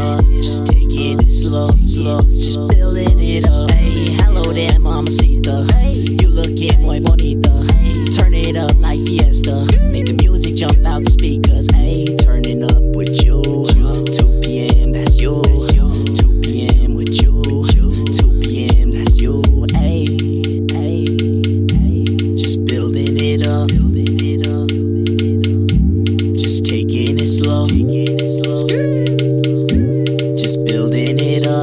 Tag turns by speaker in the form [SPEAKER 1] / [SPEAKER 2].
[SPEAKER 1] up. Just taking it slow, slow. Just building it up. Hey, hello there, mamacita. Hey, you looking muy bonita. Hey, turn it up like fiesta. Make the music jump out the speakers. Hey, turning up with you. 2 p.m. That's you. 2 p.m. with you. 2 p.m. That's you. Hey, hey, hey. Just building it up. Just taking it slow. Taking it slow.